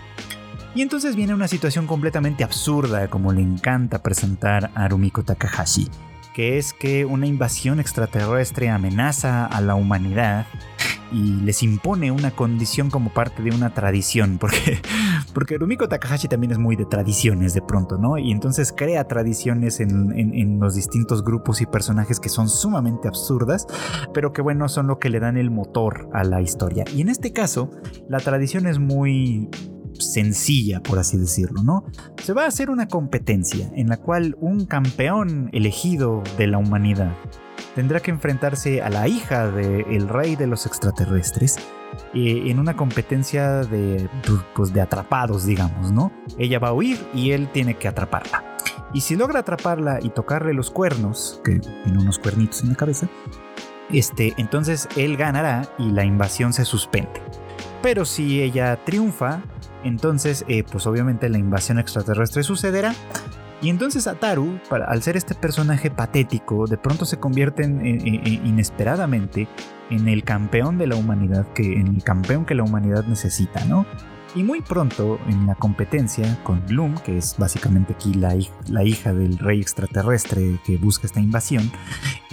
Y entonces viene una situación completamente absurda, como le encanta presentar a Rumiko Takahashi, que es que una invasión extraterrestre amenaza a la humanidad y les impone una condición como parte de una tradición, porque, porque Rumiko Takahashi también es muy de tradiciones de pronto, ¿no? Y entonces crea tradiciones en, en, los distintos grupos y personajes que son sumamente absurdas, pero que bueno, son lo que le dan el motor a la historia. Y en este caso, la tradición es muy sencilla, por así decirlo, ¿no? Se va a hacer una competencia en la cual un campeón elegido de la humanidad tendrá que enfrentarse a la hija del rey de los extraterrestres eh, en una competencia de, pues, de atrapados, digamos, ¿no? Ella va a huir y él tiene que atraparla. Y si logra atraparla y tocarle los cuernos, que tiene unos cuernitos en la cabeza, este, entonces él ganará y la invasión se suspende. Pero si ella triunfa, entonces, eh, pues obviamente la invasión extraterrestre sucederá. Y entonces Ataru, al ser este personaje patético, de pronto se convierte inesperadamente en el campeón de la humanidad, que, en el campeón que la humanidad necesita, ¿no? Y muy pronto en la competencia con Bloom, que es básicamente aquí la, hija del rey extraterrestre que busca esta invasión,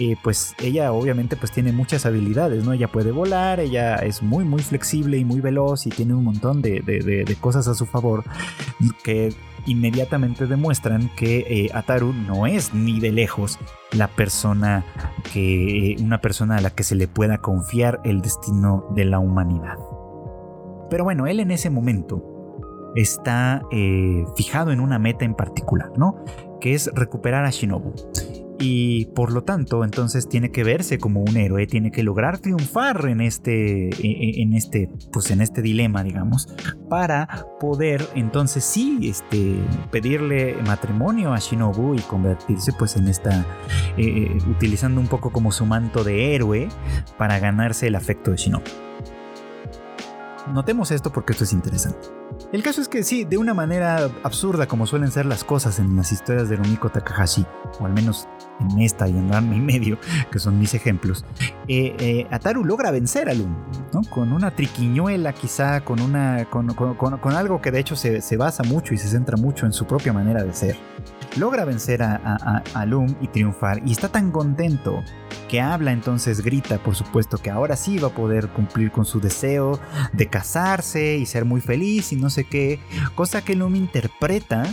eh, pues ella obviamente pues tiene muchas habilidades, ¿no? Ella puede volar, ella es muy muy flexible y muy veloz y tiene un montón de, cosas a su favor que inmediatamente demuestran que eh, Ataru no es ni de lejos la persona que una persona a la que se le pueda confiar el destino de la humanidad. Pero bueno, él en ese momento está eh, fijado en una meta en particular, ¿no? Que es recuperar a Shinobu. y por lo tanto entonces tiene que verse como un héroe, tiene que lograr triunfar en este, e, e, en este, pues en este dilema, digamos, para poder entonces sí, este, pedirle matrimonio a Shinobu y convertirse pues en esta, eh, utilizando un poco como su manto de héroe para ganarse el afecto de Shinobu. Notemos esto porque esto es interesante. El caso es que sí, de una manera absurda como suelen ser las cosas en las historias de Rumiko Takahashi, o al menos en esta y en Ranma y medio, que son mis ejemplos, eh, eh, Ataru logra vencer a Lum, ¿no? Con una triquiñuela quizá, con, una, con, algo que de hecho se, se, basa mucho y se centra mucho en su propia manera de ser. Logra vencer a, a, a Lum y triunfar, y está tan contento que habla entonces grita, por supuesto, que ahora sí va a poder cumplir con su deseo de casarse y ser muy feliz y no sé qué, cosa que Lum interpreta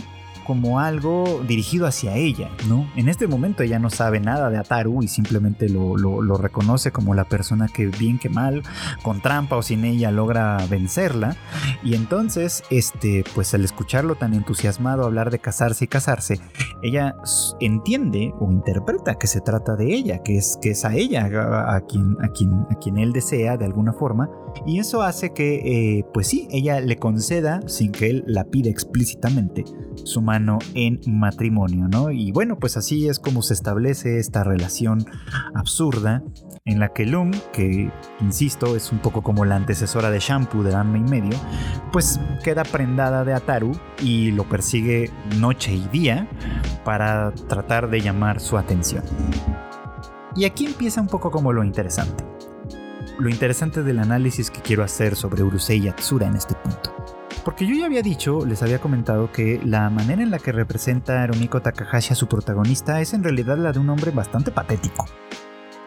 como algo dirigido hacia ella, ¿no? En este momento ella no sabe nada de Ataru y simplemente lo, reconoce como la persona que bien que mal, con trampa o sin ella logra vencerla. Y entonces, este, pues al escucharlo tan entusiasmado hablar de casarse y casarse, ella entiende o interpreta que se trata de ella, que es, que es a ella a, quien, a, quien, a quien él desea de alguna forma. Y eso hace que, eh, pues sí, ella le conceda, sin que él la pida explícitamente, su mano en matrimonio, ¿no? Y bueno, pues así es como se establece esta relación absurda en la que Lum, que insisto es un poco como la antecesora de Shampoo de Anma y medio, pues queda prendada de Ataru y lo persigue noche y día para tratar de llamar su atención. Y aquí empieza un poco como lo interesante. Lo interesante del análisis que quiero hacer sobre Urusei Yatsura en este punto. Porque yo ya había dicho, les había comentado que la manera en la que representa Rumiko Takahashi a su protagonista es en realidad la de un hombre bastante patético.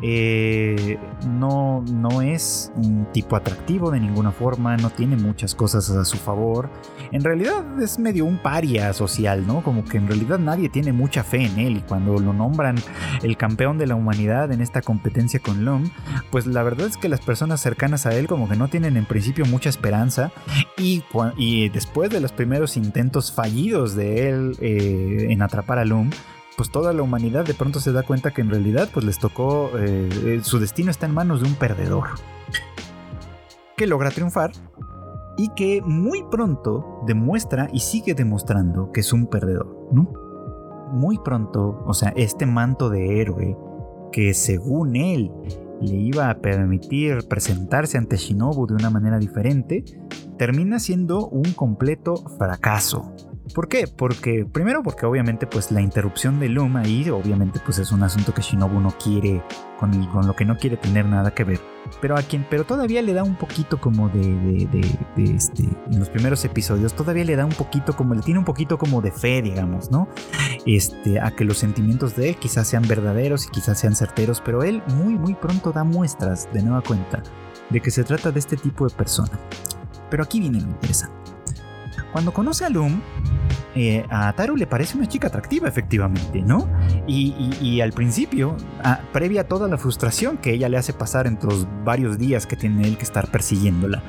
Eh, no, no es un tipo atractivo de ninguna forma, no tiene muchas cosas a su favor. En realidad es medio un paria social, ¿no? Como que en realidad nadie tiene mucha fe en él y cuando lo nombran el campeón de la humanidad en esta competencia con Lum, pues la verdad es que las personas cercanas a él como que no tienen en principio mucha esperanza y, después de los primeros intentos fallidos de él eh, en atrapar a Lum, pues toda la humanidad de pronto se da cuenta que en realidad pues les tocó, eh, eh, su destino está en manos de un perdedor, que logra triunfar y que muy pronto demuestra y sigue demostrando que es un perdedor, ¿no? Muy pronto, o sea, este manto de héroe que según él le iba a permitir presentarse ante Shinobu de una manera diferente, termina siendo un completo fracaso. ¿Por qué? Porque, primero porque obviamente pues la interrupción de Luma ahí obviamente pues es un asunto que Shinobu no quiere, con, con lo que no quiere tener nada que ver. Pero a quien, pero todavía le da un poquito como de, de, de, este, en los primeros episodios, todavía le da un poquito como, le tiene un poquito como de fe, digamos, ¿no? Este, a que los sentimientos de él quizás sean verdaderos y quizás sean certeros, pero él muy, muy pronto da muestras de nueva cuenta de que se trata de este tipo de persona. Pero aquí viene lo interesante. Cuando conoce a Loom, eh, a Taru le parece una chica atractiva, efectivamente, ¿no? Y, al principio, previa a toda la frustración que ella le hace pasar entre los varios días que tiene él que estar persiguiéndola,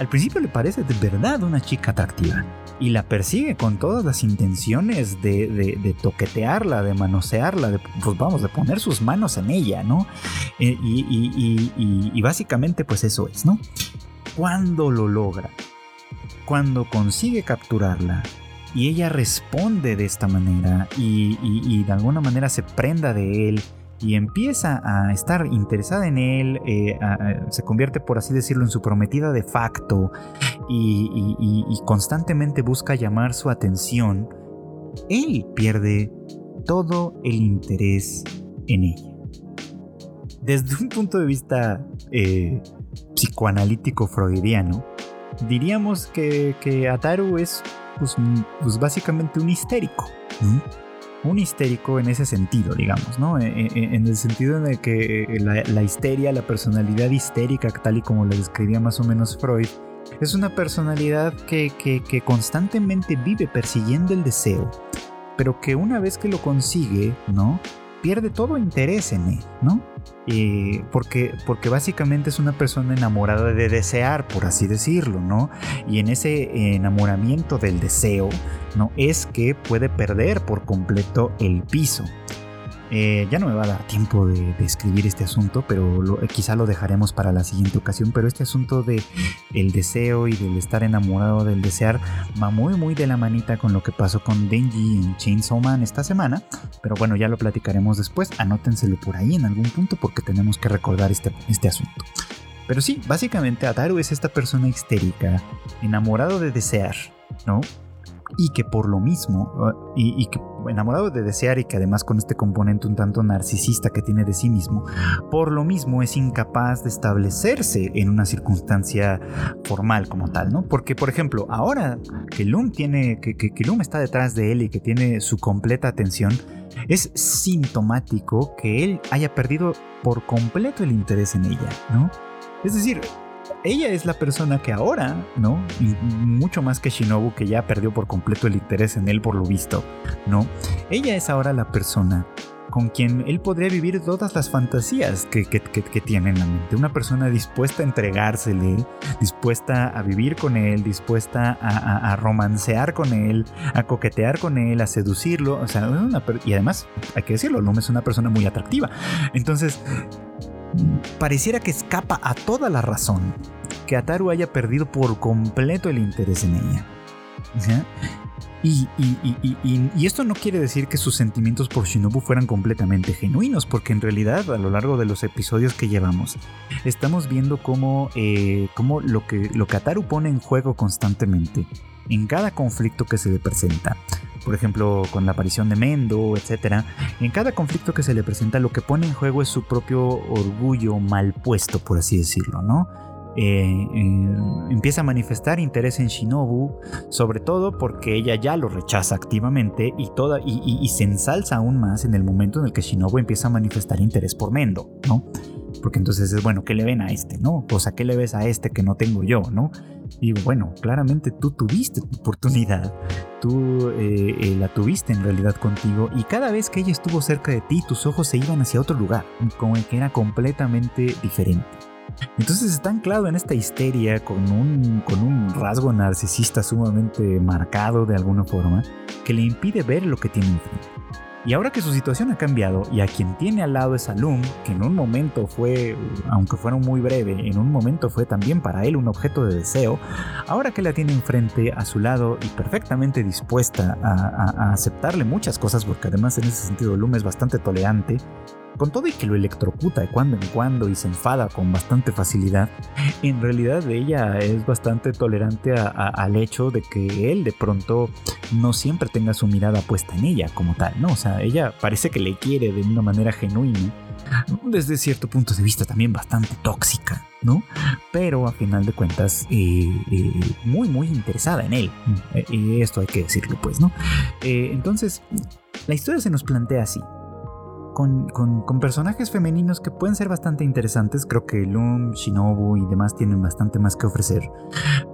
al principio le parece de verdad una chica atractiva. Y la persigue con todas las intenciones de, toquetearla, de manosearla, de, pues vamos, de poner sus manos en ella, ¿no? Eh, y básicamente pues eso es, ¿no? Cuando lo logra, cuando consigue capturarla y ella responde de esta manera y, de alguna manera se prenda de él y empieza a estar interesada en él, eh, se convierte por así decirlo en su prometida de facto y, constantemente busca llamar su atención, él pierde todo el interés en ella. Desde un punto de vista eh, psicoanalítico freudiano, diríamos que, Ataru es pues, pues, básicamente un histérico. Un histérico en ese sentido, digamos, ¿no? E, e, en, el sentido de que la, histeria, la personalidad histérica, tal y como lo describía más o menos Freud, es una personalidad que, que constantemente vive persiguiendo el deseo, pero que una vez que lo consigue, ¿no? pierde todo interés en él, ¿no? Porque, porque básicamente es una persona enamorada de desear, por así decirlo, ¿no? Y en ese enamoramiento del deseo, ¿no? Es que puede perder por completo el piso. Eh, ya no me va a dar tiempo de, escribir este asunto, pero eh, quizá lo dejaremos para la siguiente ocasión. Pero este asunto de el deseo y del estar enamorado del desear va muy muy de la manita con lo que pasó con Denji en Chainsaw Man esta semana. Pero bueno, ya lo platicaremos después. Anótenselo por ahí en algún punto porque tenemos que recordar este, este asunto. Pero sí, básicamente Ataru es esta persona histérica, enamorado de desear, ¿no? Y que por lo mismo, uh, y, que enamorado de desear y que además con este componente un tanto narcisista que tiene de sí mismo, por lo mismo es incapaz de establecerse en una circunstancia formal como tal, ¿no? Porque, por ejemplo, ahora que Loom tiene, que, que Loom está detrás de él y que tiene su completa atención, es sintomático que él haya perdido por completo el interés en ella, ¿no? Es decir, ella es la persona que ahora, ¿no? Y mucho más que Shinobu, que ya perdió por completo el interés en él por lo visto, ¿no? Ella es ahora la persona con quien él podría vivir todas las fantasías que, tiene en la mente. Una persona dispuesta a entregársele, dispuesta a vivir con él, dispuesta a, romancear con él, a coquetear con él, a seducirlo. O sea, y además, hay que decirlo, Lum es una persona muy atractiva. Entonces, pareciera que escapa a toda la razón que Ataru haya perdido por completo el interés en ella. Y, esto no quiere decir que sus sentimientos por Shinobu fueran completamente genuinos, porque en realidad a lo largo de los episodios que llevamos, estamos viendo cómo, eh, cómo lo, que, lo que Ataru pone en juego constantemente, en cada conflicto que se le presenta, por ejemplo, con la aparición de Mendo, etc. En cada conflicto que se le presenta, lo que pone en juego es su propio orgullo mal puesto, por así decirlo, ¿no? Eh, eh, empieza a manifestar interés en Shinobu, sobre todo porque ella ya lo rechaza activamente y, toda, y, se ensalza aún más en el momento en el que Shinobu empieza a manifestar interés por Mendo, ¿no? Porque entonces es, bueno, ¿qué le ven a este, no? O sea, ¿qué le ves a este que no tengo yo, no? Y bueno, claramente tú tuviste tu oportunidad, tú eh, la tuviste en realidad contigo y cada vez que ella estuvo cerca de ti, tus ojos se iban hacia otro lugar, como el que era completamente diferente. Entonces está anclado en esta histeria con un, con un rasgo narcisista sumamente marcado de alguna forma que le impide ver lo que tiene enfrente. Y ahora que su situación ha cambiado y a quien tiene al lado es a Loom, que en un momento fue, aunque fuera muy breve, en un momento fue también para él un objeto de deseo, ahora que la tiene enfrente a su lado y perfectamente dispuesta a, aceptarle muchas cosas, porque además en ese sentido Loom es bastante tolerante, con todo y que lo electrocuta de cuando en cuando y se enfada con bastante facilidad, en realidad ella es bastante tolerante al hecho de que él de pronto no siempre tenga su mirada puesta en ella como tal, ¿no? O sea, ella parece que le quiere de una manera genuina, desde cierto punto de vista también bastante tóxica, ¿no? Pero a final de cuentas, eh, eh, muy, muy interesada en él. Eh, esto hay que decirlo, pues, ¿no? entonces, la historia se nos plantea así con, personajes femeninos que pueden ser bastante interesantes. Creo que Loom, Shinobu y demás tienen bastante más que ofrecer.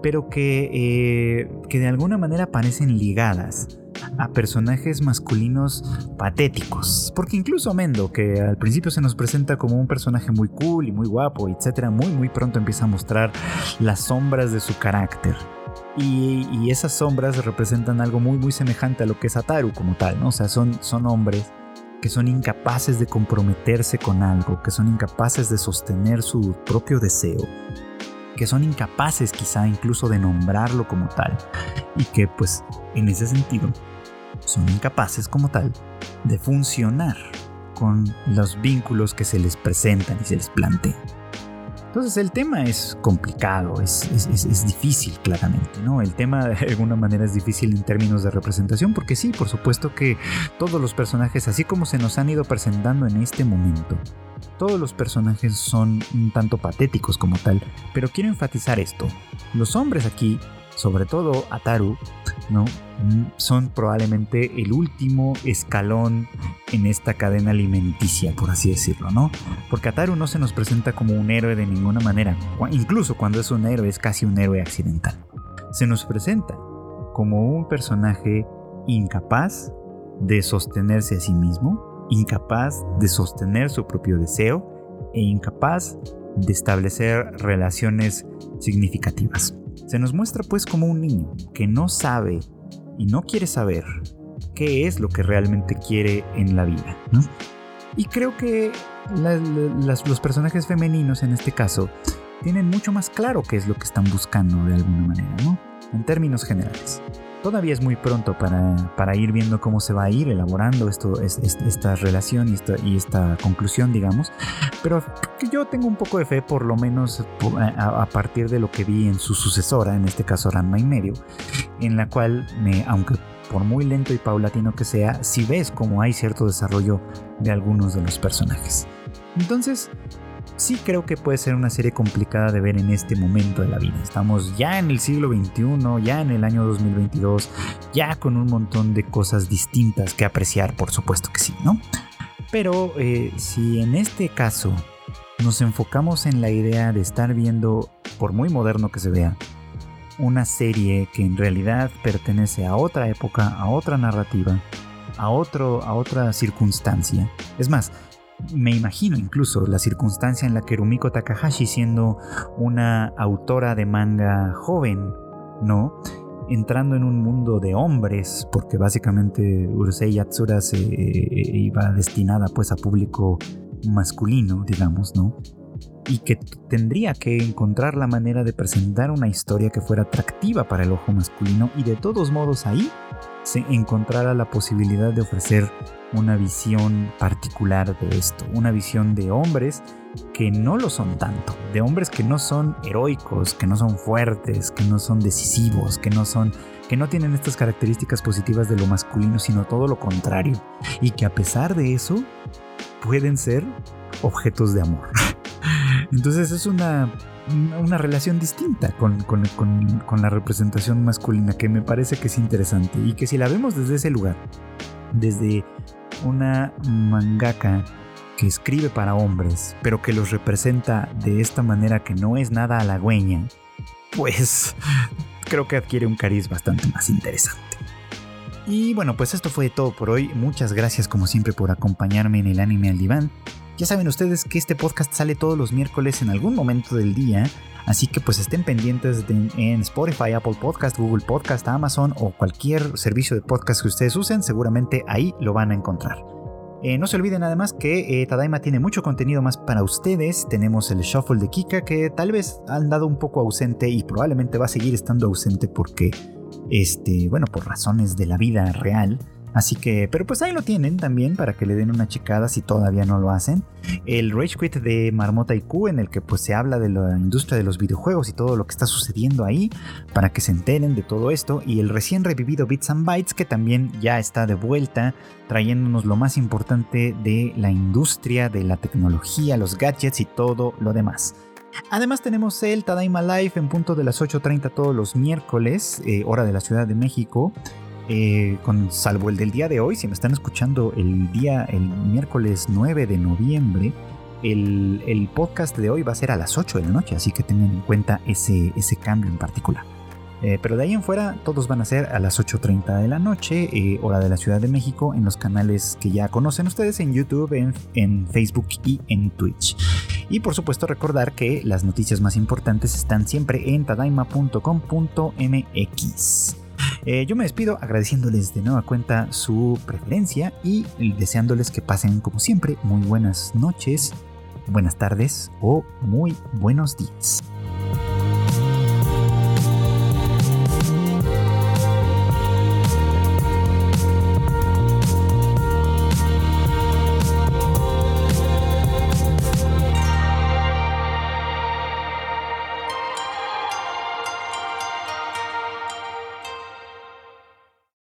Pero que, eh, que de alguna manera parecen ligadas a personajes masculinos patéticos. Porque incluso Mendo, que al principio se nos presenta como un personaje muy cool y muy guapo, etc., muy muy pronto empieza a mostrar las sombras de su carácter. Y, y, esas sombras representan algo muy muy semejante a lo que es Ataru como tal, ¿no? O sea, son, son hombres que son incapaces de comprometerse con algo, que son incapaces de sostener su propio deseo, que son incapaces quizá incluso de nombrarlo como tal, y que pues en ese sentido son incapaces como tal de funcionar con los vínculos que se les presentan y se les plantean. Entonces el tema es complicado, es, difícil claramente, ¿no? El tema de alguna manera es difícil en términos de representación porque sí, por supuesto que todos los personajes, así como se nos han ido presentando en este momento, todos los personajes son un tanto patéticos como tal, pero quiero enfatizar esto. Los hombres aquí sobre todo Ataru, ¿no? Mm, son probablemente el último escalón en esta cadena alimenticia, por así decirlo, ¿no? Porque Ataru no se nos presenta como un héroe de ninguna manera, incluso cuando es un héroe es casi un héroe accidental. Se nos presenta como un personaje incapaz de sostenerse a sí mismo, incapaz de sostener su propio deseo e incapaz de establecer relaciones significativas. Se nos muestra pues como un niño que no sabe y no quiere saber qué es lo que realmente quiere en la vida, Y creo que los personajes femeninos en este caso tienen mucho más claro qué es lo que están buscando de alguna manera, ¿no? En términos generales. Todavía es muy pronto para, ir viendo cómo se va a ir elaborando esto, esta relación y esta, y esta conclusión, digamos. Pero yo tengo un poco de fe, por lo menos a, partir de lo que vi en su sucesora, en este caso Ranma y medio, en la cual, me, aunque por muy lento y paulatino que sea, si ves cómo hay cierto desarrollo de algunos de los personajes. Entonces, sí creo que puede ser una serie complicada de ver en este momento de la vida. Estamos ya en el siglo XXI, ya en el año 2022, ya con un montón de cosas distintas que apreciar, por supuesto que sí, ¿no? Pero eh, si en este caso nos enfocamos en la idea de estar viendo, por muy moderno que se vea, una serie que en realidad pertenece a otra época, a otra narrativa, a, otro, a otra circunstancia. Es más, me imagino incluso la circunstancia en la que Rumiko Takahashi, siendo una autora de manga joven, ¿no? Entrando en un mundo de hombres, porque básicamente Urusei Yatsura se eh, iba destinada pues a público masculino, digamos, ¿no? Y que tendría que encontrar la manera de presentar una historia que fuera atractiva para el ojo masculino y de todos modos ahí se encontrara la posibilidad de ofrecer una visión particular de esto, una visión de hombres que no lo son tanto, de hombres que no son heroicos, que no son fuertes, que no son decisivos, que no son que no tienen estas características positivas de lo masculino, sino todo lo contrario, y que a pesar de eso pueden ser objetos de amor. Entonces es una, una relación distinta con, con, con, la representación masculina que me parece que es interesante y que si la vemos desde ese lugar, desde una mangaka que escribe para hombres, pero que los representa de esta manera que no es nada halagüeña, pues creo que adquiere un cariz bastante más interesante. Y bueno, pues esto fue todo por hoy. Muchas gracias como siempre por acompañarme en el anime al diván. Ya saben ustedes que este podcast sale todos los miércoles en algún momento del día, así que pues estén pendientes en Spotify, Apple Podcast, Google Podcast, Amazon o cualquier servicio de podcast que ustedes usen, seguramente ahí lo van a encontrar. Eh, no se olviden además que eh, Tadaima tiene mucho contenido más para ustedes. Tenemos el Shuffle de Kika que tal vez ha andado un poco ausente y probablemente va a seguir estando ausente porque, este, bueno, por razones de la vida real. Así que, pero pues ahí lo tienen también para que le den una checada si todavía no lo hacen. El Rage Quit de Marmota IQ en el que pues se habla de la industria de los videojuegos y todo lo que está sucediendo ahí para que se enteren de todo esto. Y el recién revivido Bits and Bytes que también ya está de vuelta trayéndonos lo más importante de la industria, de la tecnología, los gadgets y todo lo demás. Además tenemos el Tadaima Live en punto de las 8.30 todos los miércoles, eh, hora de la Ciudad de México. Eh, con salvo el del día de hoy, si me están escuchando el día, el miércoles 9 de noviembre, el, podcast de hoy va a ser a las 8 de la noche, así que tengan en cuenta ese, ese cambio en particular. Eh, pero de ahí en fuera todos van a ser a las 8.30 de la noche, eh, hora de la Ciudad de México, en los canales que ya conocen ustedes en YouTube, en, en, Facebook y en Twitch. Y por supuesto recordar que las noticias más importantes están siempre en tadaima.com.mx. Eh, yo me despido agradeciéndoles de nueva cuenta su preferencia y deseándoles que pasen como siempre muy buenas noches, buenas tardes o muy buenos días.